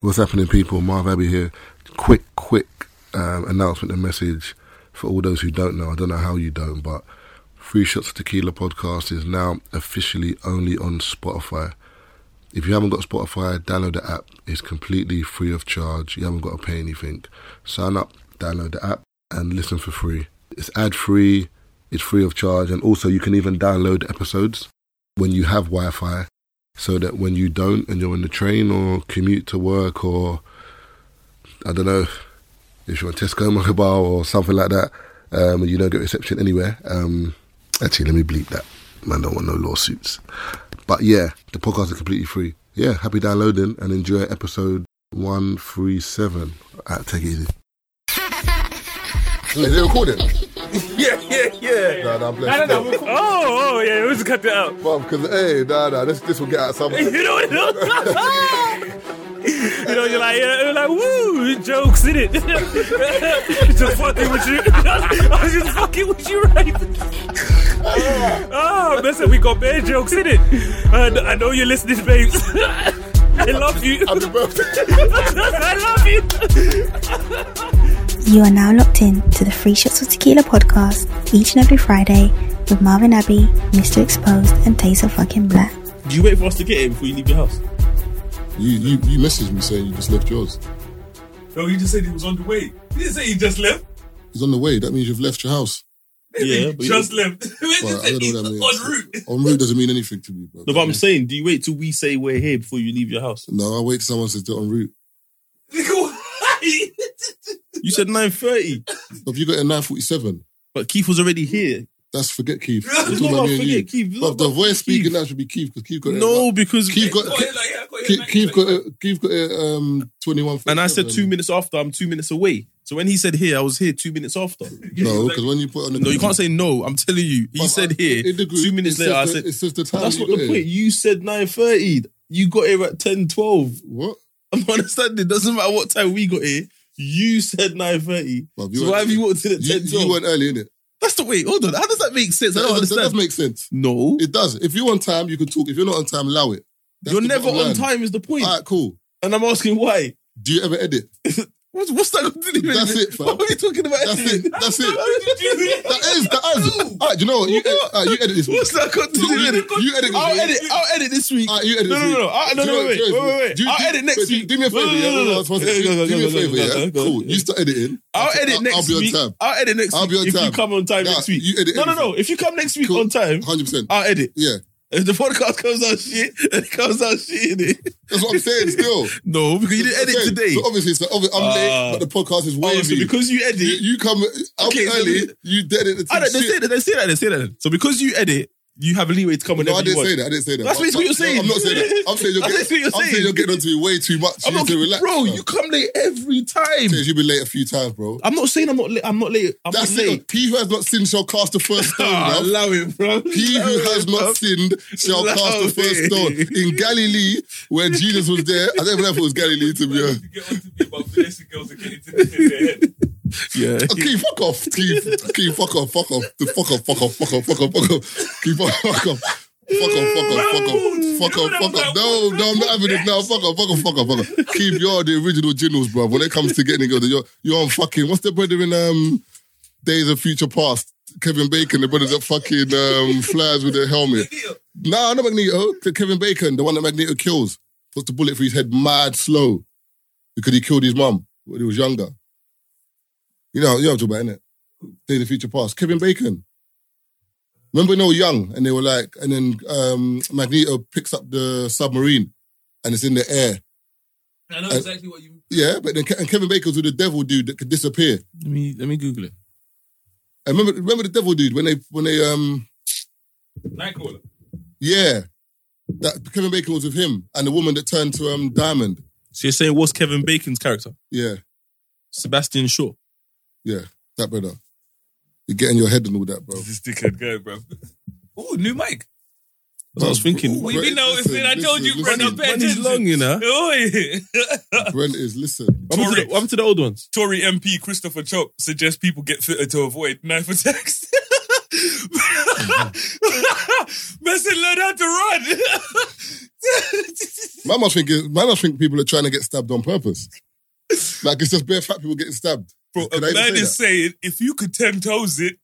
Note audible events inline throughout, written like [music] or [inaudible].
What's happening, people? Marv Abbey here. Quick, quick um, announcement and message for all those who don't know. I don't know how you don't, but Free Shots of Tequila podcast is now officially only on Spotify. If you haven't got Spotify, download the app. It's completely free of charge. You haven't got to pay anything. Sign up, download the app, and listen for free. It's ad free, it's free of charge, and also you can even download episodes when you have Wi Fi so that when you don't and you're in the train or commute to work or I don't know if you're on Tesco Mobile or something like that, um, and you don't get reception anywhere. Um, actually, let me bleep that. Man, don't want no lawsuits. But yeah, the podcast is completely free. Yeah, happy downloading and enjoy episode one three seven. Right, take it easy. [laughs] Is it recording? [laughs] Yeah, yeah, yeah. Nah, nah, bless No, no, no. Oh, oh, yeah. Let's cut that out. Because, hey, nah, nah, this, this will get out somewhere. [laughs] You know what? [laughs] you know, you're like, you're like, woo, jokes in it. [laughs] just fucking with you. I was just fucking with you, right? oh, listen, we got bad jokes in it. And I know you're listening, babes. I love you. Happy birthday. I love you. You are now locked in to the Free Shots of Tequila podcast each and every Friday with Marvin Abbey, Mr. Exposed, and Tazer fucking Black. Do you wait for us to get it before you leave your house? You, you, you messaged me saying you just left yours. No, he just said he was on the way. He didn't say he just left. He's on the way. That means you've left your house. Yeah, he but just left. [laughs] He Well, I don't know what that means. en route. En route doesn't mean anything to me, bro. No, but I'm saying, do you wait till we say we're here before you leave your house? No, I wait till someone says they're en route. Why? You said 9.30, But if you got a 947, but Keith was already here. that's forget Keith. [laughs] No, We're talking about me and forget you. Keith. But the No, voice speaking Keith. now should be Keith because Keith got it. No, because Keith got, Got it like, yeah, got Keith, Keith got it, Keith got it, um, 21. and I said two minutes after, I'm two minutes away. So when he said here, I was here two minutes after. [laughs] No, because when you put on the No, you can't say no. I'm telling you. He said uh, here. in the group, two minutes it later, I says said. the- it says the time. that's you not the got point. You said 9.30. You got here at ten twelve. What? [laughs] I'm not understanding. It doesn't matter what time we got here. You said 9.30. Well, so why have you walked in at 10, You, 12? you weren't early, innit? That's the way. Hold on. How does that make sense? I don't That, that does make sense. no. It does. If you're on time, you can talk. If you're not on time, allow it. That's You're never on line. time is the point. All right, cool. And I'm asking why. Do you ever edit? [laughs] What's, what's that got to do with That's it, fam. What are you talking about? That's editing? it. That's it. [laughs] How did you do that? Is. That is. All right, you know what? You, edit, all right, you edit this week. What's that got to do with it? You edit this I'll week. edit. I'll edit this week. All right, you edit No, no, week. no, no. I- no, Do no, wait, do you know- wait, wait, wait. do I'll do- edit next wait, week. Do me a favor, No, no, no, No, no. no, I was supposed to- Yeah, go, go, Do me a favor, yeah? Cool. You start editing. I'll edit next I'll be on time. I'll edit next week. I'll be week on if you come on time next week. you edit no, no, no. If you come next week on time, 100%. I'll edit. Yeah. If the podcast comes out shit, it comes out shit. That's what I'm saying still. [laughs] No, because you didn't edit today. So obviously, so obvi- I'm Ah. late, but the podcast is way Oh, so because you edit, you, you come I'm Okay, so early, we- you dead it. I don't, they say that. They say that. They say that. So because you edit, you have a leeway to come No, whenever I you didn't want. say that. I didn't say that. That's basically what you're no, I'm not saying that. I'm saying you're [laughs] That's getting, what you're I'm saying saying. you're getting onto me way too much. I'm you not, need to relax. bro. You come late every time. Says you've been late a few times, bro. I'm not saying I'm not late. I'm not late. I'm That's not late. it. He who has not sinned shall cast the first stone, Ah, bro. allow it, bro. He who has it, not sinned shall Allow cast the first it. stone. In Galilee, where Jesus was there, I don't even know if it was Galilee to be [laughs] honest. To get on to me about finessing girls and getting to their head. Yeah. Okay, fuck off, Keith. Keith, fuck off, fuck off, fuck off, fuck off, fuck off, fuck off, fuck off. Keith, fuck fuck off. Fuck off, fuck off, fuck off, fuck off, fuck off. No, no, I'm not having it now. Fuck off, fuck off, fuck off, fuck off. Keith, you're the original Ginnels, bro. When it comes to getting girls, you're, you're on fucking, what's the brother in um, Days of Future Past? Kevin Bacon, the brother that fucking um, flies with the helmet. Nah, not Magneto. Kevin Bacon, the one that Magneto kills. Puts the bullet through his head mad slow because he killed his mum when he was younger. You know, you know what I'm talking about, innit? Days of Future Past. Kevin Bacon. Remember when they were young and they were like, and then um, Magneto picks up the submarine and it's in the air. I know Uh, exactly what you Yeah, but then Ke- and Kevin Bacon's with the devil dude that could disappear. Let me let me Google it. And remember, remember the devil dude when they when they um Nightcrawler. yeah, that Kevin Bacon was with him and the woman that turned to um Diamond. So you're saying what's Kevin Bacon's character? Yeah, Sebastian Shaw. Yeah, that brother. You get in your head and all that, bro. This dickhead guy, bro. [laughs] Oh, new mic. That's what I was thinking. We been noticing. I told you, listen, Brenda, pay When he's long, you know. [laughs] Oi. [laughs] Brent is listen. What happened to the- what happened to the old ones? Tory MP Christopher Chope suggests people get fitted to avoid knife attacks. Messi learn how to run. Man must think, it- man must think people are trying to get stabbed on purpose. Like it's just bare fat people getting stabbed. Bro, a man say is saying if you could ten toes it,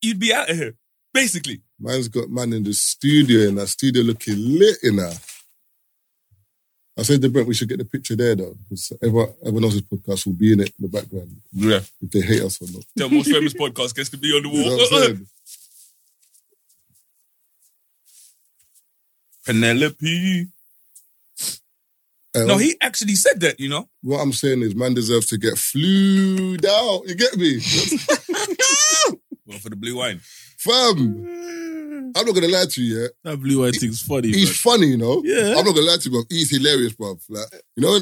you'd be out of here. Basically. Man's got man in the studio and that studio looking lit in there. I said to Brent, we should get the picture there though, because everyone, everyone else's podcast will be in it in the background Yeah. if they hate us or not. The most famous podcast gets to be on the You know wall. [laughs] Penelope. Uh, No, he actually said that, you know. what I'm saying is, man deserves to get flued out. You get me, [laughs] Well, for the blue wine. fam? I'm not gonna lie to you. Yeah, That blue white thing's funny. he's funny, you know. Yeah. I'm not gonna lie to you, bro. He's hilarious, bro. Like, you know,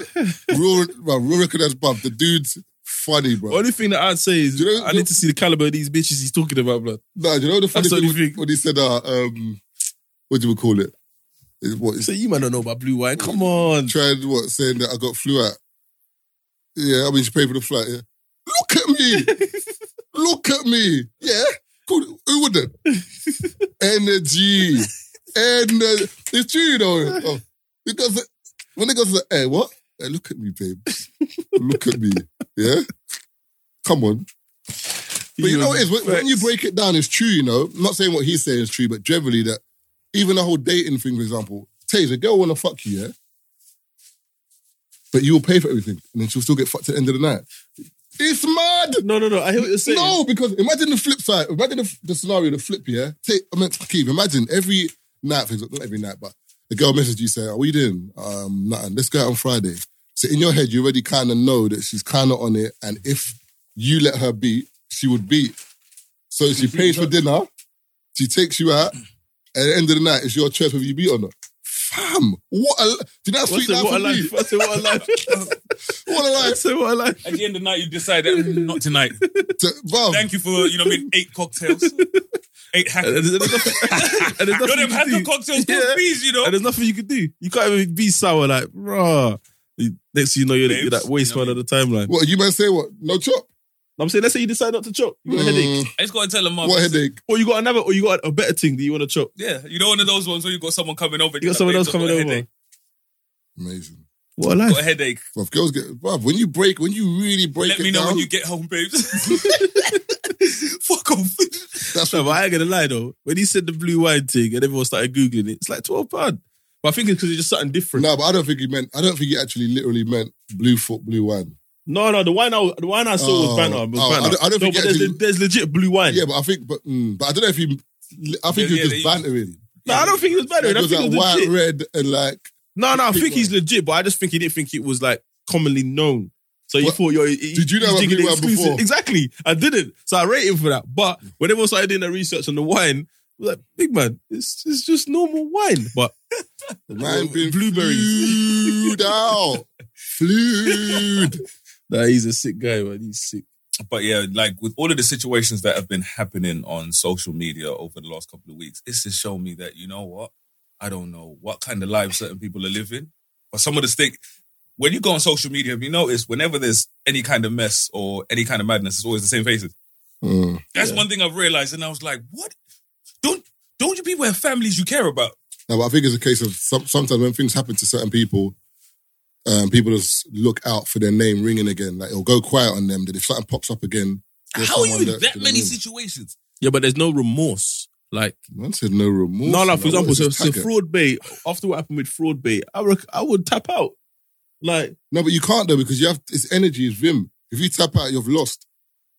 real, bro, real recognize, bro. The dude's funny, bro. Only thing that I'd say is Do you know- I need to see the caliber of these bitches he's talking about, bro. Nah, do you know the funny That's thing only when, he said, uh, um, what do we call it? Is what So you might not know about blue wine. Come on. tried what saying that I got flu out. Yeah, I mean she paid for the flight. Yeah. Look at me, [laughs] look at me. Yeah, cool. Who wouldn't? Energy, and it's true, you know. Oh, because when it goes like, hey, what? Hey, look at me, babe. look at me. Yeah, come on. But you know what it is? When, when you break it down, it's true, you know. I'm not saying what he's saying is true, but generally that even the whole dating thing, for example, Taze, a girl wanna fuck you, yeah? But you will pay for everything, and then she'll still get fucked at the end of the night. It's mad! No, no, no. I hear what you're saying. No, because imagine the flip side. Imagine the, the scenario, the flip, yeah? Take, I mean, Keith, imagine every night, for example, not every night, but the girl messaged you saying, oh, what are you doing? Um, nothing. Let's go out on Friday. So in your head, you already kind of know that she's kind of on it, and if you let her beat, she would beat. So she pays for dinner, she takes you out, at the end of the night, it's your choice whether you beat or not. Fam, what a, do you know how sweet the, life what a would be? life? What's the, what a life? [laughs] What a life. What's the, what a life? At the end of the night, you decide that mm, not tonight. To, bruv, Thank you for, you know what I mean, eight cocktails. Eight hack. And there's, [laughs] and there's nothing, and there's Yo, nothing them you hacker can do. cocktails, Yeah. yeah. fees, you know. And there's nothing you can do. You can't even be sour like, bruh. Next thing you know, you're, you're that Babes, waste you know man of the timeline. what, you might say what? No chop? I'm saying, let's say you decide not to chop. You got a headache. Mm, I just gotta tell them, what headache? Or you got another, or you got a better thing that you want to chop. Yeah, you know one of those ones where you got someone coming over. You got someone else coming over. Headache. Amazing. What a life. Got a headache. Bruv, girls get, bruv, when you break, when you really break Let it me know down, when you get home, babes. [laughs] [laughs] Fuck off. that's No, but I ain't gonna lie though. When he said the blue wine thing and everyone started googling it, it's like twelve pound. But I think it's because it's just something different. no, but I don't think he meant, I don't think he actually literally meant blue foot, blue wine. No, no, the wine I the wine I saw Oh, was banter. Was oh, banter. I don't- I don't no, think but there's, actually- there's legit blue wine. Yeah, but I think, but, mm, but I don't know if he, I think Yeah, he was yeah, just they- bantering. no, I don't think it was banter. Like, I it was think like it was white, legit. red, and like, No, no, I think he's wine. legit, but I just think he didn't think it was like commonly known. So you What- thought you're. Did you know about blue wine before? Exactly, I didn't. So I rate him for that. But when everyone started doing the research on the wine, I was like, big man, it's it's just normal wine. But the man [laughs] being blueberries. flued out. [laughs] Flued. Nah, he's a sick guy, man. He's sick. But yeah, like with all of the situations that have been happening on social media over the last couple of weeks, it's just shown me that, you know what? I don't know what kind of life certain people are living. But some of the stick, when you go on social media, have you noticed whenever there's any kind of mess or any kind of madness, it's always the same faces? Mm. That's Yeah. one thing I've realized. And I was like, what? Don't don't you people have families you care about? No, but I think it's a case of some, sometimes when things happen to certain people, um, people just look out for their name ringing again. Like it'll go quiet on them. That if something pops up again, How are you in that- that many what situations? Yeah, but there's no remorse. Like Man said no remorse. no, no. man. For example, so, so fraud bait. After what happened with fraud bait, I rec- I would tap out. Like, No, but you can't though because you have it's energy, it's vim. If you tap out, you've lost.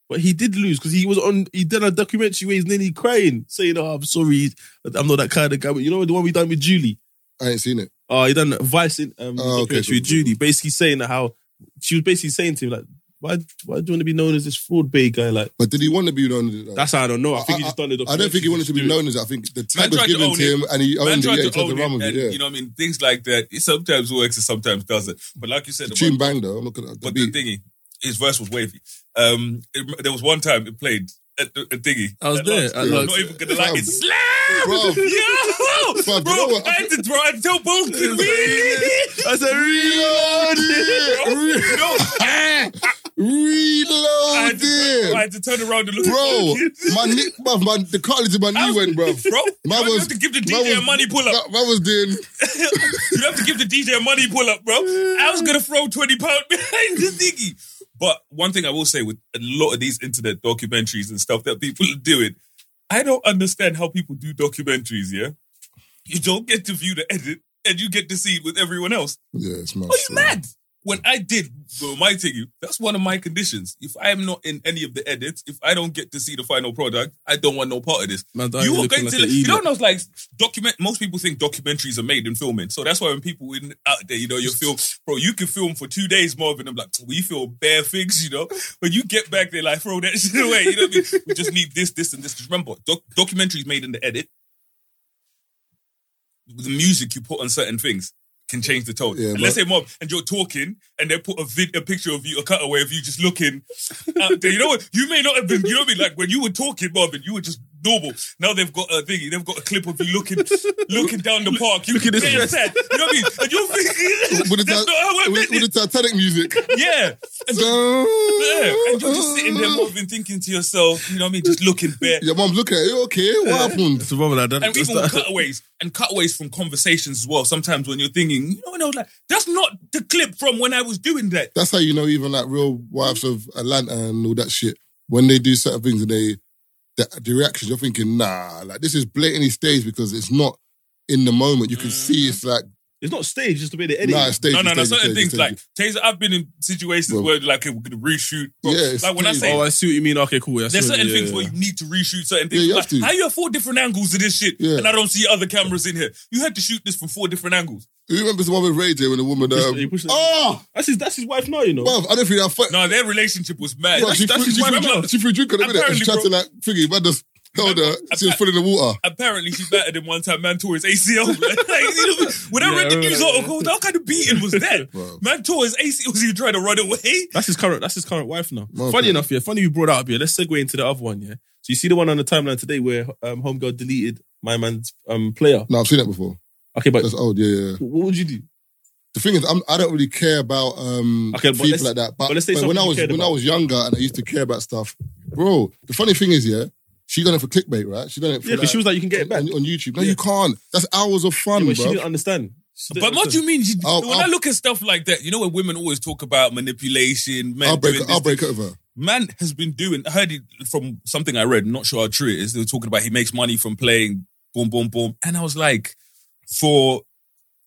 but he did lose because he was on. He did a documentary where he's nearly crying, saying, "Oh, I'm sorry, I'm not that kind of guy." But you know the one we done with Julie. I ain't seen it. Oh, he done a Vice in um, Oh, okay, documentary cool, with cool, basically saying that how she was basically saying to him like, "Why, why do you want to be known as this fraud bait guy?" Like But did he want to be known? as it? that's how I don't know. I think he just done the. I don't think he wanted to be known as. I think the Man tag was tried to given to him and he Man owned it. Yeah, he to tried own run it, and it. Yeah. you know what I mean? Things like that. It sometimes works and sometimes doesn't. But like you said, The about- tune bang though. I'm not gonna. The But the beat. thingy, his verse was wavy. Um, it- there was one time it played at the a thingy. I was there, Lux. I'm not even gonna lie, Fam. it slapped. Bro. Yo, bro, you know what? I had to, bro, I had to tell both to read. I said, Reload it! No, [laughs] Reload I had, to! I had to turn around and look Bro, my knee, bruv, my, the cartilage in my knee went, bro. [laughs] Bro, Man you was- have to give the DJ a money pull up. Man was doing, [laughs] you have to give the DJ a money pull up, bro. I was gonna throw 20 pounds behind the diggy. But one thing I will say with a lot of these internet documentaries and stuff that people are doing, I don't understand how people do documentaries, yeah? You don't get to view the edit and you get to see it with everyone else. yeah, it's mad. Are you mad? When I did well, my thing, that's one of my conditions. If I am not in any of the edits, if I don't get to see the final product, I don't want no part of this. Man, you you are going like to, an you don't know, it's like document. Most people think documentaries are made in filming, so that's why when people in out there, you know, you film, bro, you can film for two days more than I'm like, we film bare things, you know. When you get back, they like throw that [laughs] shit away. You know what I mean? We just need this, this, and this. Because remember, doc- documentaries made in the edit, the music you put on certain things can change the tone. Yeah, and but- let's say, Mob, and you're talking, and they put a vid, a picture of you, a cutaway of you just looking out there. You know what? You may not have been, you know what I mean? Like when you were talking, and you were just normal. Now they've got a thingy, they've got a clip of you looking looking down the park. You Look at this very dress. sad. You know what I mean? And you're thinking, [laughs] with, the, that's not how I Ti- meant with, with it. the Titanic music. Yeah. And, yeah. and you're just sitting there, Mob, and thinking to yourself, you know what I mean? Just looking bare. Your mom's looking at you, okay, what happened? It's a problem like that. And That's even with that- [laughs] cutaways and cutaways from conversations as well. Sometimes when you're thinking, you know, and I was like, that's not the clip from when I was doing that. That's how you know even like real wives of Atlanta and all that shit. When they do certain things and they the, the reactions, you're thinking, nah, like this is blatantly staged because it's not in the moment. You can see mm. it's like It's not staged, just the way they edit. nah, it. it's staged. No, no, no. it's staged, Certain it's things like staged. Tazer, I've been in situations Bro. where like we're gonna reshoot. Bro. Yeah, it's like when I say Oh, I see what you mean. Okay, cool. Yeah, there's certain yeah, things yeah. where you need to reshoot certain things. Yeah, you like, have to. How you have four different angles of this shit, Yeah. and I don't see other cameras in here. You had to shoot this from four different angles. You remember the one with Ray J when the woman Push- um, he pushed it. Oh That's his. That's his wife now. You know. bruv, I don't think that fight No, their relationship was mad. Bro, she, that's threw, his she, wife threw, now. she threw drink on the minute and she tried to like figure man just held her she was full in the water Apparently, she battered him one time. Man tore his ACL. [laughs] like, you know, when I Yeah, read the news remember that, article, what kind of beating was that? [laughs] Bro. Man tore his ACL. Was he trying to run away? That's his current. That's his current wife now. Okay. Funny enough, yeah. Funny you brought that up. Yeah. Let's segue into the other one. Yeah. So you see the one on the timeline today where um, homegirl deleted my man's um player. no I've seen that before Okay, but that's old yeah yeah what would you do? the thing is I'm, I don't really care about um Okay, people like that but, but let's say but when I was cared when I was younger and I used to care about stuff bro the funny thing is yeah she done it for clickbait right she done it for Yeah, because she was like, you can get it back. on, on YouTube no Yeah. you can't that's hours of fun Yeah, but she didn't understand. She But what do you mean? You- I'll- when i I'll- look at stuff like that, you know, when women always talk about manipulation, men I'll break doing it I'll break it over Man has been doing. I heard it from something I read. Not sure how true it is. They were talking about he makes money from playing boom, boom, boom, and I was like, for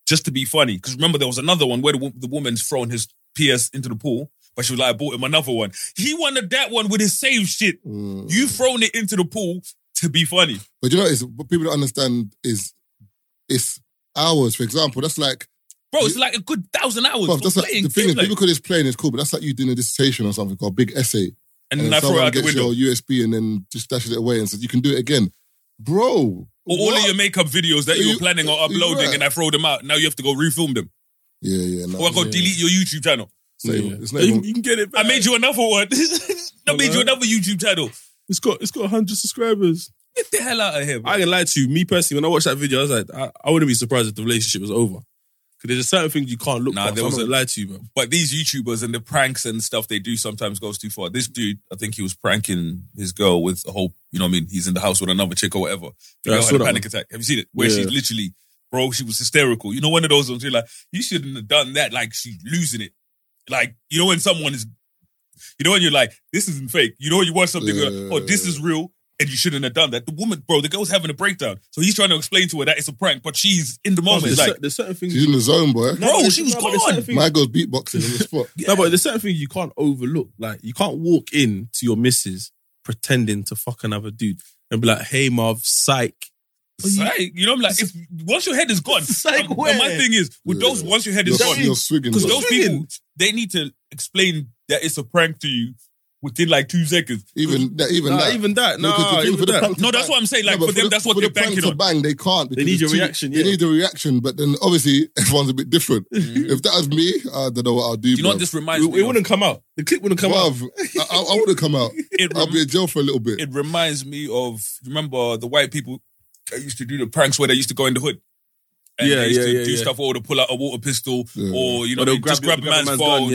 just to be funny, because remember there was another one where the, the woman's thrown his PS into the pool, but she was like, I bought him another one. He wanted that one with his same shit. Mm. You thrown it into the pool to be funny. but you know what is what people don't understand is it's hours for example that's like Bro, it's like a good thousand hours for that's like, playing the thing is, gameplay. people could just playing is cool, but that's like you doing a dissertation or something a big essay. and And, then then I throw it someone gets window. your USB and then just dashes it away and says, you can do it again. Bro. Or all of your makeup videos that you were you- planning on you're uploading right. and I throw them out. Now you have to go refilm them. Yeah, yeah. No, Or I go yeah. delete your YouTube channel. It's not even- Yeah. it's not you, even- you can get it. I made you another one. [laughs] I made you another YouTube channel. It's got. It's got hundred subscribers. Get the hell out of here, bro. I can lie to you. Me personally, when I watched that video, I was like, I, I wouldn't be surprised if the relationship was over. Because there's a certain things you can't look Nah, past. there I'm was not a- gonna lie to you, bro. But these YouTubers and the pranks and stuff they do sometimes goes too far. This dude, I think he was pranking his girl with a whole, you know what I mean? He's in the house with another chick or whatever. The Yeah, I girl saw had a that panic attack. Have you seen it? Where Yeah. she's literally, bro, she was hysterical. You know, one of those ones you're like, you shouldn't have done that. Like, she's losing it. Like, you know, when someone is, you know, when you're like, this isn't fake. You know, when you watch something, you're like, oh, this is real. And you shouldn't have done that. The woman, bro, the girl's having a breakdown. So he's trying to explain to her that it's a prank, but she's in the moment. There's, like, cer- there's certain things. She's in the zone, boy. No, Bro, but she was no, but there's certain gone. things- My girl's beatboxing on the spot. [laughs] No, but there's certain things you can't overlook. Like you can't walk in to your missus pretending to fuck another dude and be like, "Hey, Marv, psych." Psych. You know, I'm like, if once your head is gone, Psych um, where? my thing is, with Yeah. those, once your head is gone, you're swigging. because those swinging. people, they need to explain that it's a prank to you within like two seconds. Even that, even Nah, that. even that. No, 'cause the Nah, even for the that. No, that's bang- what I'm saying. Like No, but for them, the- that's what for they're the prank banking to on. bang, they can't. They need it's your too- reaction, They need the reaction, but then obviously [laughs] everyone's a bit different. Mm-hmm. If that was me, I don't know what I'll do. Do you know what this reminds It, me it wouldn't come out. The clip wouldn't come out. I, I, I would have come out. [laughs] It, I'll be in jail for a little bit. it reminds me of remember the white people that used to do the pranks where they used to go in the hood. And Yeah, they used yeah, to yeah, do yeah. stuff or to pull out a water pistol or you know they'll just grab, grab- a man's, grab man's phone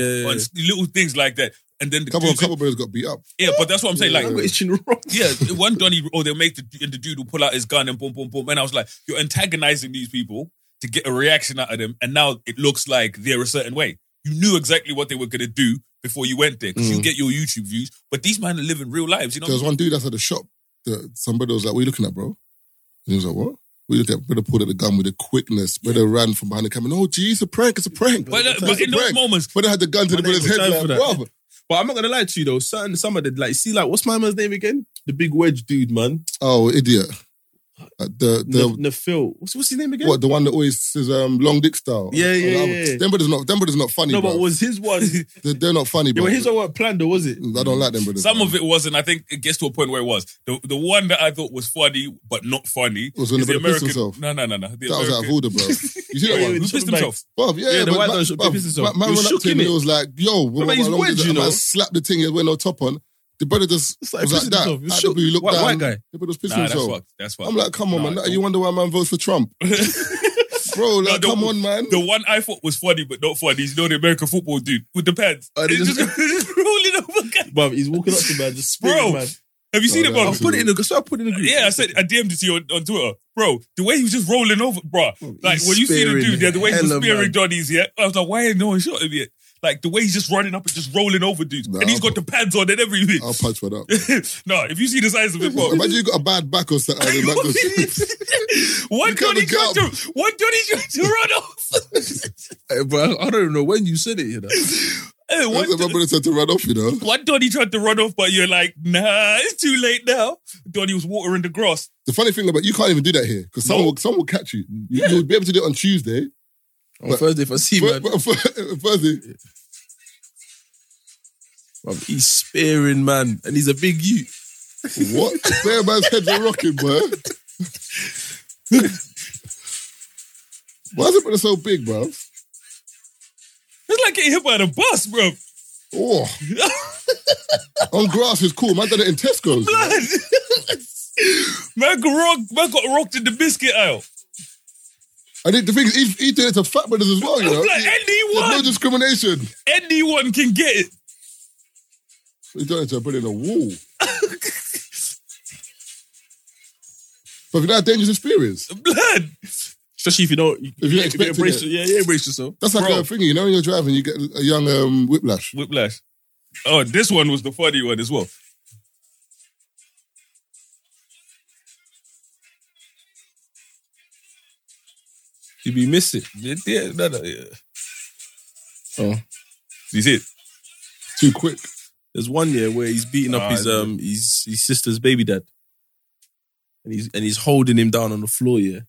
gun, little things like that. and then the couple dudes- couple brothers got beat up. yeah, but that's what I'm saying. Like, I'm itching wrong. yeah, [laughs] one Donny or they'll make the, the dude will pull out his gun and boom, boom, boom. And I was like, you're antagonizing these people to get a reaction out of them, and now it looks like they're a certain way. You knew exactly what they were gonna do before you went there because you Mm. get your YouTube views, but these men are living real lives. You know, There was one dude outside the shop that somebody was like, What are you looking at, bro? And he was like, What? We looked at brother pulled out the gun with the quickness. Brother ran from behind the camera. Oh, gee, it's a prank. It's a prank. but, uh, It's but in those prank. moments, Brother had the gun to the brother's head. Like, brother. But I'm not gonna lie to you though. Certain some of the like, see, like, what's my man's name again? The big wedge dude, man. Oh, idiot. Uh, the the The Nafil. What's what's his name again? what the one that always says um long dick style. Yeah, yeah, the yeah. Them brothers not them brothers not funny. no, bro. but was his one? [laughs] they're, they're not funny, bro. but his one weren't planned though, was it? I don't like them brothers. some bro. of it wasn't. I think it gets to a point where it was. The the one that I thought was funny but not funny Was when is the the brother pissed American. himself. No, no, no, no. The that was out of order, bro. You see that [laughs] Wait, one? wait, Who pissed Bags. himself? Bruv, yeah, Yeah, the but white man- guy should bruv, piss himself. Man, man He was went up to him shocking and it. he was like, yo, what, man, what, he's how long wedge, is it? you And man know. slapped the thing with no top on. The brother just It's like was like that. himself. He the blue, looked White- down. white guy. The brother was pissing Nah, that's himself. fucked. That's fucked. I'm like, come on, Nah, man. don't- You wonder why man votes for Trump. [laughs] Bro, like, the- come on, man. The one I thought was funny but not funny is you know the American football dude with the pants. Oh, they He's just- just, [laughs] just rolling over guys. Bruv, he's walking up to man, just Bro, spitting, man. Have you seen Oh, it, bro? I'll put it in the, so I'll put it in the group. Yeah, I said I DM'd it to you on, on Twitter, bro. The way he was just rolling over, bro. Like he's when you see the dude, yeah, the way he was hella, spearing man. Johnny's, yeah. I was like, why ain't no one shot him yet? Like the way he's just running up and just rolling over dudes, Nah, and he's got the pads on and everything. I'll punch for that. [laughs] no, if you see the size of it, bro. Imagine you got a bad back or something. and that goes- [laughs] one You can't Johnny get tried to one Johnny tried to run off. [laughs] Bro, I don't even know when you said it, you know. That's what my brother said to run off, you know. one Donny tried to run off, but you're like, nah, it's too late now. Donny was watering the grass. The funny thing about you can't even do that here because someone, No. will, someone will catch you. You, you would be able to do it on Tuesday. On But- Thursday, if I see man, but fir- Thursday, bruv, he's spearing, man, and he's a big you. what? Bear man's heads are rocking, bro. Why is it brother so big, bro? It's like getting hit by the bus, bro. Oh, on grass is cool. Man done it in Tesco's. Blood. [laughs] man got rocked, man got rocked in the biscuit aisle. And the thing is, he's, he's doing it to fat brothers as well, you know. Like, There's no discrimination. anyone can get it. He's doing it to put in a wall. [laughs] but if that dangerous experience, Blood. Especially if you don't, if you're expecting embrace, it. yeah, yeah, embrace yourself. that's like Bro. a thing, you know, when you're driving, you get a young um, whiplash. Whiplash. Oh, this one was the funny one as well. You be missing. Yeah, no, no, yeah. Oh. You see it? Too quick. There's one year where he's beating up Ah, his um his his sister's baby dad, and he's and he's holding him down on the floor. Yeah,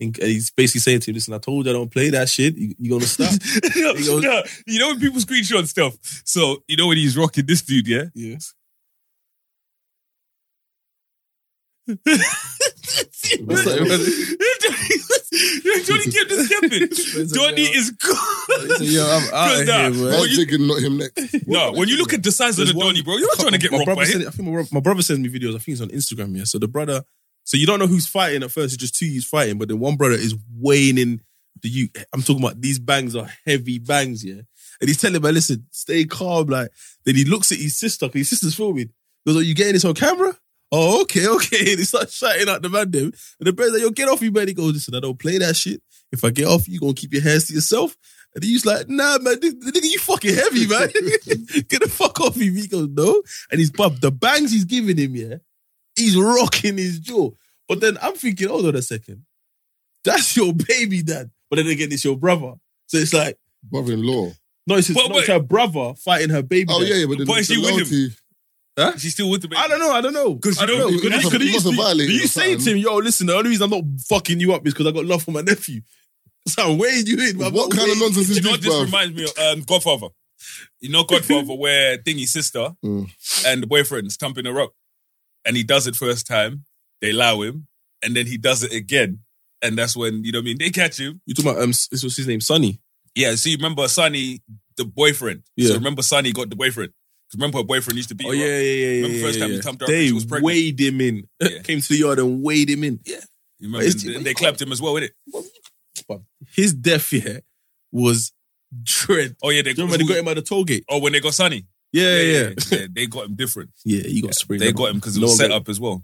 and and he's basically saying to him, "Listen, I told you I don't play that shit. You, you gonna stop?" [laughs] no, goes- no, you know when people screenshot stuff. So you know when he's rocking this dude, yeah. yes. What's? Johnny kept just stepping. Johnny is good. Yo, I'm out of Nah, here, I bro. was thinking not him next. No, when you look at the size of the one- Donny, bro, you're not trying to get my rocked by brother him. I think my, bro- my brother sends me videos. I think it's on Instagram. Yeah. So the brother, so you don't know who's fighting at first. It's just two you's fighting, but then one brother is weighing in the you. I'm talking about these bangs are heavy bangs. Yeah. And he's telling me, listen, stay calm. Like then he looks at his sister his sister's filming. He goes, "Are you getting this on camera?" Oh, okay, okay. [laughs] And he starts shouting out the man them. And the brother's like, yo, get off me, man. He goes, listen, I don't play that shit. If I get off, you gonna keep your hands to yourself. And he's like, nah, man, nigga, you fucking heavy, [laughs] man. [laughs] get the fuck off me. He goes, no. And he's but the bangs he's giving him, yeah, he's rocking his jaw. But then I'm thinking, hold on a second. That's your baby dad. But then again, it's your brother. So it's like, Brother-in-law. no, it's, his, But- no, it's but- her brother fighting her baby Oh dad. yeah, yeah, but, But is she with him? Loyalty- She's still with the baby. I don't know. I don't know. 'Cause I you don't know- Could must could you you, must violated you or say to something. him, yo, listen, the only reason I'm not fucking you up is because I got love for my nephew. [laughs] So I'm weighing you in. What kind of nonsense is You know this, what this reminds me of? Um, Godfather. You know Godfather [laughs] where Thingy's sister Mm. and the boyfriend's thumping her up. And he does it first time, they allow him, and then he does it again. And that's when, you know what I mean, they catch him. You talking about, um, this was his name, Sonny. Yeah, so you remember Sonny, the boyfriend. Yeah. So remember Sonny got the boyfriend. Remember her boyfriend used to beat Oh, yeah, up? yeah, yeah. Remember yeah, first yeah, time he yeah. thumped her They she was pregnant? weighed him in. Yeah. [laughs] Came to the yard and weighed him in. You remember? It's- And they clapped him as well, innit? His death, yeah, was dread. Oh, yeah, they remember they got him at the toll gate? Oh, when they got Sonny. Yeah, yeah, yeah, They got him different. [laughs] yeah. You got spring. They got him because it was set up as well.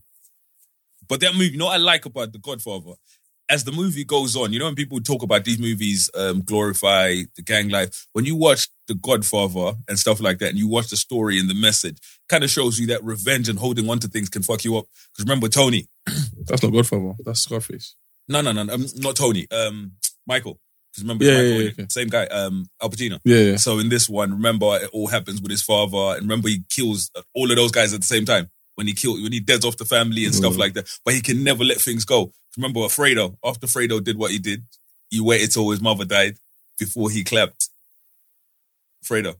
But that movie, you know what I like about The Godfather? As the movie goes on, you know when people talk about these movies um, glorify the gang life, when you watch The Godfather and stuff like that, and you watch the story and the message, kind of shows you that revenge and holding on to things can fuck you up. Because remember, Tony, [clears throat] That's not Godfather. That's Scarface. no, no, no, no, um, not Tony, um, Michael. Because remember, Yeah, Michael, yeah, yeah, okay. same guy, um, Al Pacino. Yeah, yeah. So in this one, remember it all happens with his father, and remember he kills all of those guys at the same time when he kill when he deads off the family and stuff Mm. like that. But he can never let things go. Remember Fredo? After Fredo did what he did, he waited till his mother died before he clapped Fredo.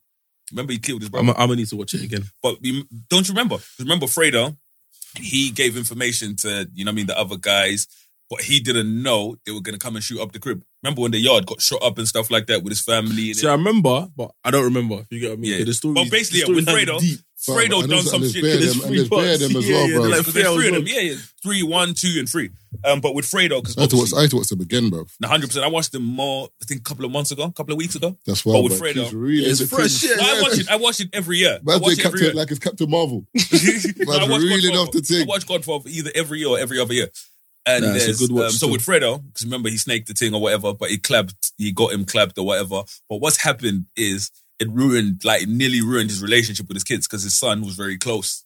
Remember he killed his brother. I'm, I'm gonna need to watch it again. But don't you remember? Remember Fredo? He gave information to, you know what I mean, the other guys, but he didn't know they were going to come and shoot up the crib. Remember when the yard got shot up and stuff like that with his family? And See, I remember, but I don't remember. You get what I mean? Yeah. The story. But basically, the yeah, with Fredo, deep. Fredo done some shit. bare There's them, and three there's bare them as Yeah, well, yeah, bro. they're like- there's three of them. Yeah, yeah. Three, one, two, and three. Um, but with Fredo, because I had to watch. I had to watch them again, bro. hundred percent. I watched them more. I think a couple of months ago, a couple of weeks ago. That's why. But with bro. Fredo, He's really it's into fresh things. shit. I watch it. I watch it every year. I Man's watch doing it every Captain year. like it's Captain Marvel. [laughs] I Man's watch really Godfather. off the I thing. watch Godfather either every year or every other year. And Nah, it's a there's, good watch um, so still. with Fredo, because remember he snaked the thing or whatever, but he clapped, he got him clapped or whatever. But what's happened is it ruined, like nearly ruined his relationship with his kids because his son was very close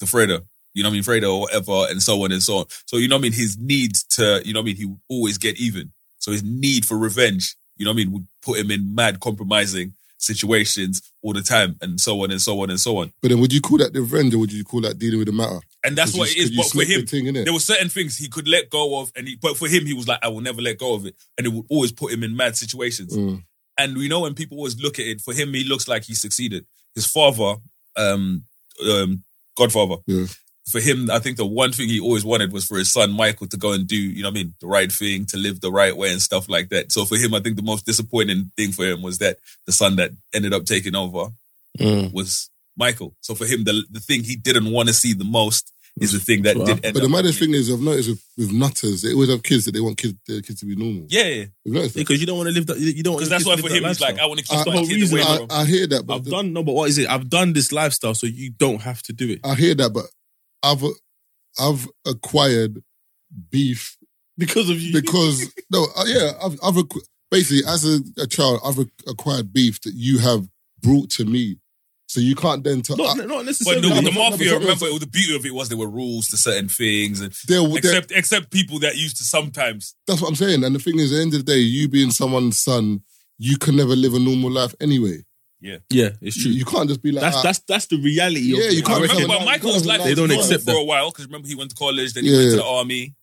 to Fredo. You know what I mean? Fredo or whatever, and so on and so on. So you know what I mean? His need to, you know what I mean? He would always get even. So his need for revenge, you know what I mean, would put him in mad compromising situations all the time, and so on and so on and so on. But then, would you call that revenge, or would you call that dealing with the matter? And that's what it is. But for him, thing, there were certain things he could let go of, and he, but for him, he was like, I will never let go of it, and it would always put him in mad situations. Mm. And we know when people always look at it, for him, he looks like he succeeded. His father, um, um, Godfather, Yeah. for him, I think the one thing he always wanted was for his son Michael to go and do, you know, what I mean, the right thing, to live the right way and stuff like that. So for him, I think the most disappointing thing for him was that the son that ended up taking over Mm. was Michael. So for him, the the thing he didn't want to see the most is the thing that Wow. did end But the up maddest happening. thing is, I've noticed with, with nutters, they always have kids that they want kids, their kids to be normal. Yeah, yeah. You've noticed that? Because you don't want to live that. You don't want. Because that's why to for live him, that he's like. I want to keep I, my no kid reason away I, from. I hear that, but I've the- done no, but what is it? I've done this lifestyle, so you don't have to do it I hear that, but I've I've acquired beef because of you. because no, uh, yeah, I've, I've acqu- basically as a, a child, I've ac- acquired beef that you have brought to me. So you can't then tell. not, I- not But no, with the mafia, but- remember, it was- the beauty of it was there were rules to certain things, and there, there, except except people that used to sometimes. that's what I'm saying. And the thing is, at the end of the day, you being someone's son, you can never live a normal life anyway. yeah, yeah, it's true. you can't just be like, that's ah, that's that's the reality. Yeah, of you can't I I remember reckon- Michael's life They don't accept for that. a while because remember he went to college, then he Yeah, went to the army.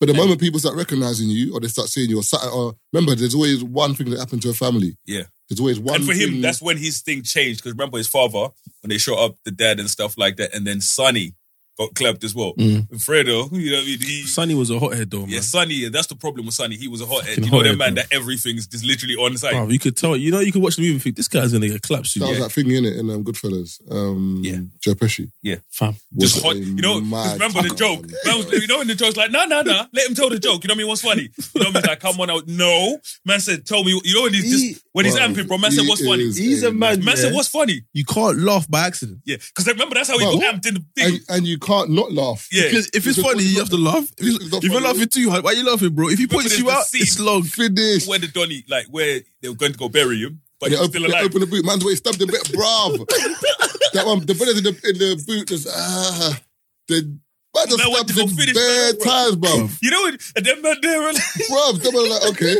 But the moment people start recognizing you or they start seeing you or, sat- or remember, there's always one thing that happened to a family. Yeah. There's always one and for him, thing- that's when his thing changed because remember his father when they shot up the dad and stuff like that, and then Sonny got clapped as well. Mm. And Fredo, you know, what I mean, he. Sonny was a hothead though, man. Yeah, Sonny, yeah, that's the problem with Sonny. He was a hothead. Fucking You know that man bro. that everything's just literally on site. Bruv, you could tell. You know, you could watch the movie and think this guy's gonna get clapped soon. that was Yeah. that thing in it in um, Goodfellas. Um, Yeah. Joe Pesci. Yeah, fam. Was Just hot, you know, 'cause mad remember the joke. man. Man was, you know, when the joke's like, no, no, no, let him tell the joke. You know what I mean? What's funny? You know what I mean? Like, come on out. No. Man said, tell me, you know, when he's He- just, when he's Bro, amping, bro, man said, he what's funny? He's a man. Man yeah. said, what's funny? You can't laugh by accident. Yeah. Because remember, that's how he Bro, got amped in the thing. And, and you can't not laugh. Yeah. Because if it's Because funny, you have to laugh. If, It's it's- if you're laughing too hard, why are you laughing, bro? If he Remember points you out, scene it's long. Finish. where the Donny, like, where they were going to go bury him, but they, he was open, still alive. open the boot. Man's way stabbed him, bit, [laughs] bruv. that one, the brothers in the, in the boot just, ah. The man just Man went stabbed to him bare man, bro. [laughs] You know, what? and then man there, [laughs] bruv, they were like, okay.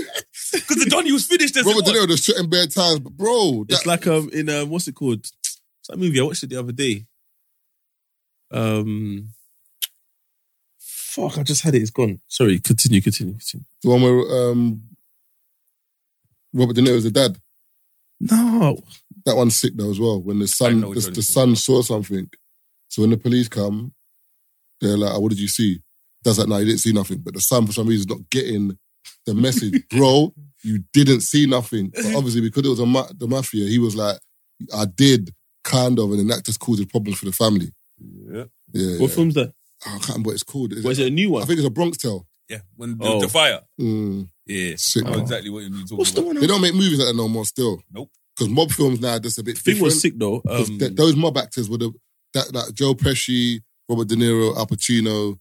because the Donny was finished as Robert it De. Niro just shot him bare times. But bro, It's like um in um what's it called? It's that movie I watched it the other day. Um, fuck! I just had it. It's gone. Sorry. Continue. Continue. continue. the one where um, Robert De Niro's the dad. No. That one's sick though as well. When the I son, know which the, one the you're son saw something. So when the police come, they're like, oh, "What did you see?" Does that? No, he didn't see nothing. But the son, for some reason, is not getting the message, [laughs] bro. You didn't see nothing. But [laughs] obviously, because it was a ma- the mafia, he was like, "I did." Kind of, and then that just causes problems for the family. Yeah. Yeah, What yeah. film's that? Oh, I can't remember what it's called. Is Was it- it a new one? I one? think it's a Bronx Tale. Yeah, when the, Oh. the fire. Mm, Yeah, sick. I know man. exactly what you're talking What's the about. one? They don't make movies like that no more. Still, Nope. because mob films now are just a bit thing different. was sick though. 'Cause Um, th- those mob actors were the that that Joe Pesci, Robert De Niro, Al Pacino,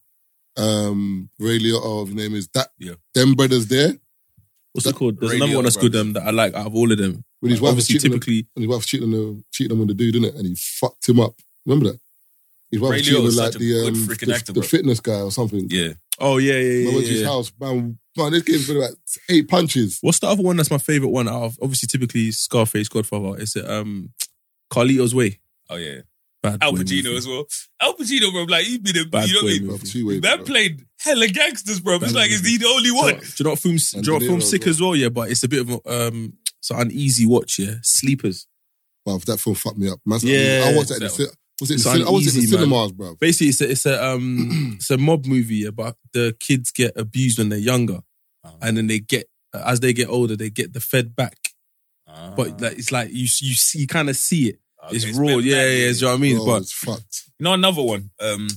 um, Ray Liotta, his name is that. Yeah. them brothers there what's it called? There's Ray another one that's good brothers. um, that I like out of all of them. when his wife was Obviously, cheating, on- typically, and his wife was cheating on the cheating on the dude, didn't it? And he fucked him up. Remember that? His wife Ray was cheating on Liotta's like such a the good um, freaking the, actor, the bro. fitness guy or something. Yeah. oh yeah, yeah, I yeah. went to yeah, his yeah. house, man. Man, this gave me like eight punches. What's the other one that's my favorite one out of obviously typically Scarface, Godfather? Is it um Carlito's Way? Oh yeah. Bad Al boy Pacino movie. as well. Al Pacino, bro, like he's been a Bad you know what I mean? Bro, movie. two ways, Man bro. played hella gangsters, bro. It's Bad like, is he the only Do you one? know- do you know what film's And do you know what De film's Niro sick as well. as well? Yeah, but it's a bit of a, um it's an uneasy watch. Yeah, Sleepers. Wow, that film fucked me up. Man, Yeah. I watched that. In the, So- cin- was it? It's cin- I was in the uneasy, man. cinemas, bro. Basically, it's a it's a um [clears throat] it's a mob movie. about the kids get abused when they're younger, Uh-huh. and then they get as they get older, they get the fed back. Ah. But like it's like you you see you kind of see it. Okay, it's it's raw. Yeah, yeah, yeah. yeah. You know what I mean? Bro, but it's fucked. You know another one? Um,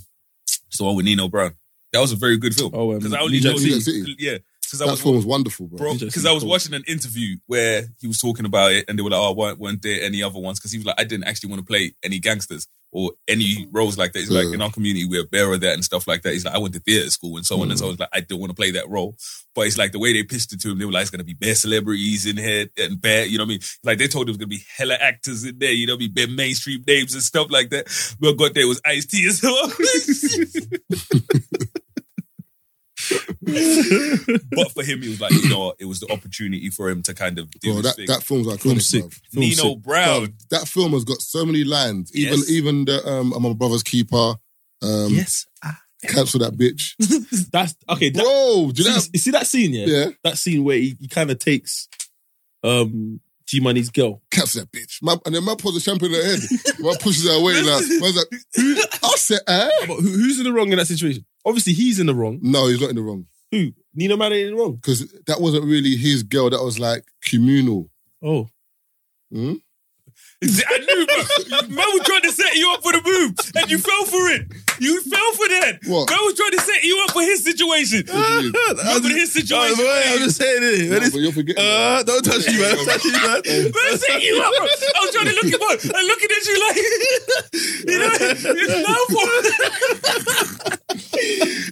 it's the one with Nino Brown. That was a very good film. oh, um, Because I only New Jack know City. City. Yeah. Because I That was film was wonderful, bro. bro. New Jack Because I was cool. watching an interview where he was talking about it, and they were like, "Oh, weren't, weren't there any other ones?" Because he was like, "I didn't actually want to play any gangsters or any roles like that." He's like, "In our community, we're bare of that and stuff like that." He's like, "I went to theater school and so on and so." Mm. on. He's like, "I don't want to play that role," but it's like the way they pitched it to him. They were like, "It's gonna be bare celebrities in here and bare," you know what I mean? Like they told him it was gonna be hella actors in there, you know, what I mean, bare mainstream names and stuff like that. But got there was Ice T as well. [laughs] [laughs] [laughs] [laughs] but for him, he was like, you know, what, it was the opportunity for him to kind of do Bro, his that, thing. that film's iconic, Film's sick. bruv. Film's Nino sick. Brown. Bruv, that film has got so many lines. Even Yes. even the um, I'm a brother's keeper. Um, yes, Cancel that bitch. [laughs] that's okay. That, Bro, do you know? see, you see that scene? Yeah, Yeah, that scene where he, he kind of takes um G Money's girl. cancel that bitch. Man, and then man puts the shampoo in her head. Man pushes her away. Like, man's like, who? [laughs] I said, eh? But who, who's in the wrong in that situation? Obviously, he's in the wrong. No, he's not in the wrong. Who? Nino Man ain't in the wrong. Because that wasn't really his girl. That was like communal. Oh, Hmm? I knew, bro. Man was trying to set you up for the move, and you fell for it. You fell for that. What? Man was trying to set you up for his situation. What do you mean? [laughs] Remember his situation? I'm just saying it. No, but you're forgetting. Uh, don't touch me, man. Don't touch me, man. [laughs] Man set you up, bro. I was trying to look him up and looking at you like, [laughs] you know, it's now for.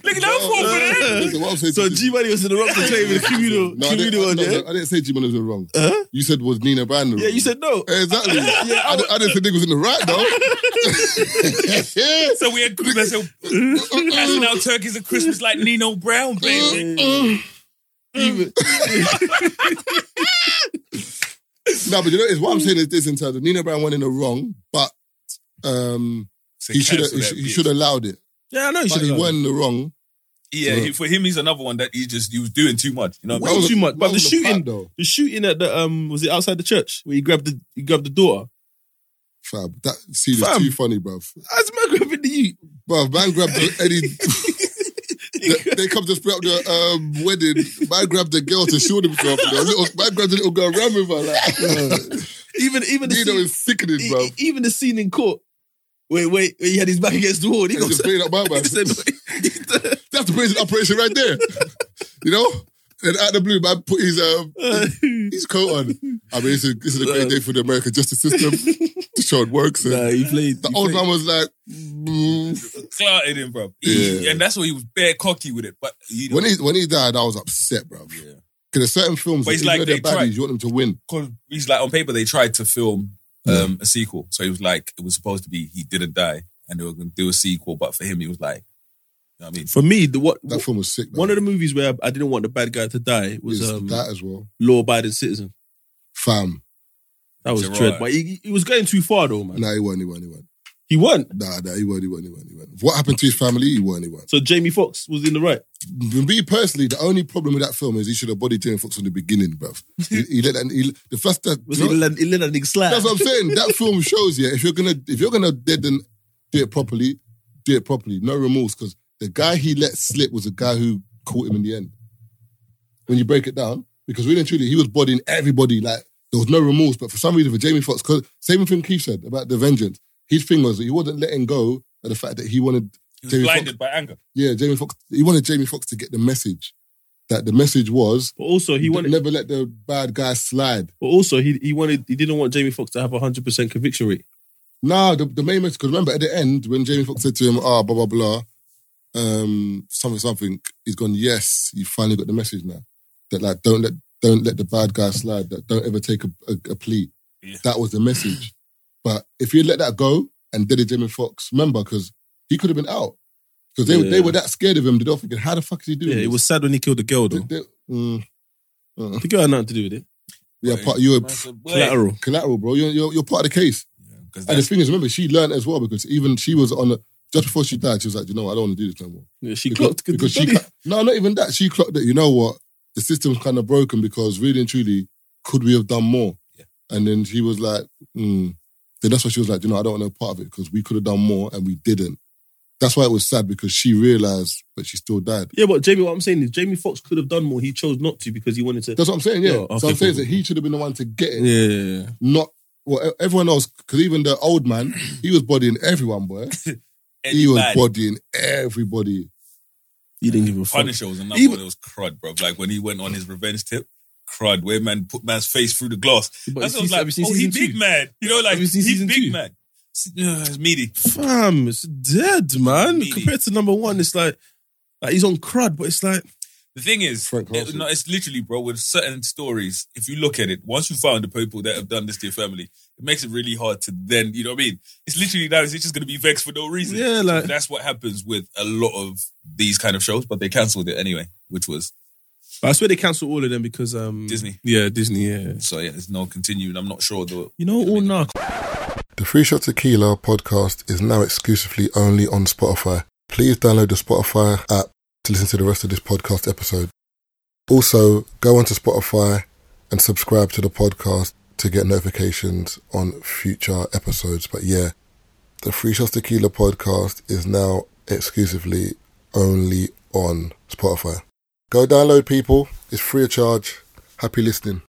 Looking out for for that. Listen, what I'm saying So to G Money was in the wrong for playing with the [laughs] communal, no, I didn't, communal one, no, yeah? no, I didn't say G Man was in the wrong. Huh? You said was Nino Brown the Yeah, wrong. you said no. Exactly. Yeah, I, didn't- I didn't say nigga was in the right though. [laughs] So we had so passing out turkeys at Christmas like Nino Brown, baby. [laughs] Even, no, but you know, it's what I'm saying is this in terms of Nino Brown went in the wrong, but um, So he should have cancel he, he should have allowed it. Yeah, I know you But should have. went in the wrong. Yeah, he, for him, he's another one that he just he was doing too much. You know, what I Way was- too much. But the was shooting, fact, though. the shooting at the um, was it outside the church where he grabbed the he grabbed the daughter? Fab. That scene is Fam. too funny, bruv. That's man grabbing the you. Bruv, man grabbed the, Eddie. [laughs] [laughs] they, they come to split up the um, wedding. Man grabbed the girl to shoot himself. You know, little, man grabbed the little girl ran with her. Like, [laughs] Even even the Nino scene, is sickening, e- bruv. e- even the scene in court where wait, where he had his back against the wall. He He's goes, just playing up my [laughs] man. he said, [laughs] That's the basic operation right there. you know? And out of the blue, man put his um [laughs] his coat on. I mean, this is, this is a great day for the American justice system to show it works. And nah, he played. the he old played- man was like, mm. clouted him, bro. He- Yeah. And that's why he was bare cocky with it. But you know, when he when he died, I was upset, bro. Yeah. Because there's certain films, But that it's like though they're tried- you want them to win. cause he's like on paper they tried to film um, a sequel, so he was like it was supposed to be he didn't die, and they were going to do a sequel, but for him he was like, you know what I mean, For me, the what That film was sick. one of the movies where I didn't want the bad guy to die was is um, that as well. Law Abiding Citizen. Fam. That was Gerard. dread, but he, he was going too far though, man. Nah, he won, he won, he won. He won. Nah, nah, he won, he won, he won, he won. What happened to his family? He won, he won. So Jamie Foxx was in the right. For me personally, the only problem with that film is he should have bodied Jamie Foxx from the beginning, bruv. [laughs] he, he let that, he, the first that, Was he let, he let that nigga slide? that's what I'm saying. That [laughs] film shows you if you're gonna if you're gonna dead and do it properly, do it properly. No remorse, because the guy he let slip was the guy who caught him in the end. When you break it down, because really and truly, he was bodying everybody like there was no remorse. But for some reason, for Jamie Foxx, because same thing Keith said about the vengeance, his thing was he wasn't letting go of the fact that he wanted he was Jamie blinded Foxx- by anger. yeah, Jamie Foxx. He wanted Jamie Foxx to get the message that the message was But also he wanted. never let the bad guy slide. But also he he wanted. He didn't want Jamie Foxx to have a hundred percent conviction rate. Nah, the, the main message, because remember at the end, when Jamie Foxx said to him, ah, blah, blah, blah, um, something, something, he's gone, yes, you finally got the message now. That, like, don't let don't let the bad guy slide, that don't ever take a, a, a plea. Yeah. That was the message. But if you let that go and did it Jamie Foxx, remember, because he could have been out. Because they, Yeah. they were that scared of him, they don't thinking, how the fuck is he doing Yeah, this? it was sad when he killed the girl though. they- mm, uh, The girl had nothing to do with it. yeah, part, you're Collateral. Collateral. collateral, bro. You're, you're, you're part of the case. Because And the thing is, remember, she learned as well because even she was on the, just before she died, she was like, you know, what, I don't want to do this no more. Yeah, she Because, clocked because she, no, not even that. She clocked that, you know what, the system's kind of broken because really and truly, could we have done more? Yeah. And then she was like, mm. Then that's why she was like, you know, I don't want no part of it because we could have done more and we didn't. That's why it was sad because she realized, but she still died. Yeah, but Jamie, what I'm saying is Jamie Foxx could have done more. He chose not to because he wanted to. That's what I'm saying, yeah. Yeah, okay, so I'm saying cool, that he should have been the one to get it, Yeah, yeah, yeah. not well, everyone else, because even the old man, he was bodying everyone, boy. [laughs] he was bodying everybody. He didn't give a fuck. Punisher was another Even- one that was crud, bro. Like when he went on his revenge tip, crud, where man put man's face through the glass. But That's what I was like, have you seen oh, he big two? man. You know, like he big two? man. Uh, it's meaty. Fam, it's dead, man. Really? Compared to number one, it's like, like he's on crud, but it's like, The thing is, it- no, it's literally, bro, with certain stories, if you look at it, once you found the people that have done this to your family, it makes it really hard to then, you know what I mean? It's literally now, it's just going to be vexed for no reason. Yeah, So like- that's what happens with a lot of these kind of shows, but they cancelled it anyway, which was, I swear they cancelled all of them because um Disney. Yeah, Disney. Yeah. so yeah, there's no continuing. I'm not sure though. You know, all now. The Free Shot Tequila podcast is now exclusively only on Spotify. Please download the Spotify app to listen to the rest of this podcast episode. Also, go onto Spotify and subscribe to the podcast to get notifications on future episodes. But yeah, the Free Shots Tequila podcast is now exclusively only on Spotify. Go download, people. It's free of charge. Happy listening.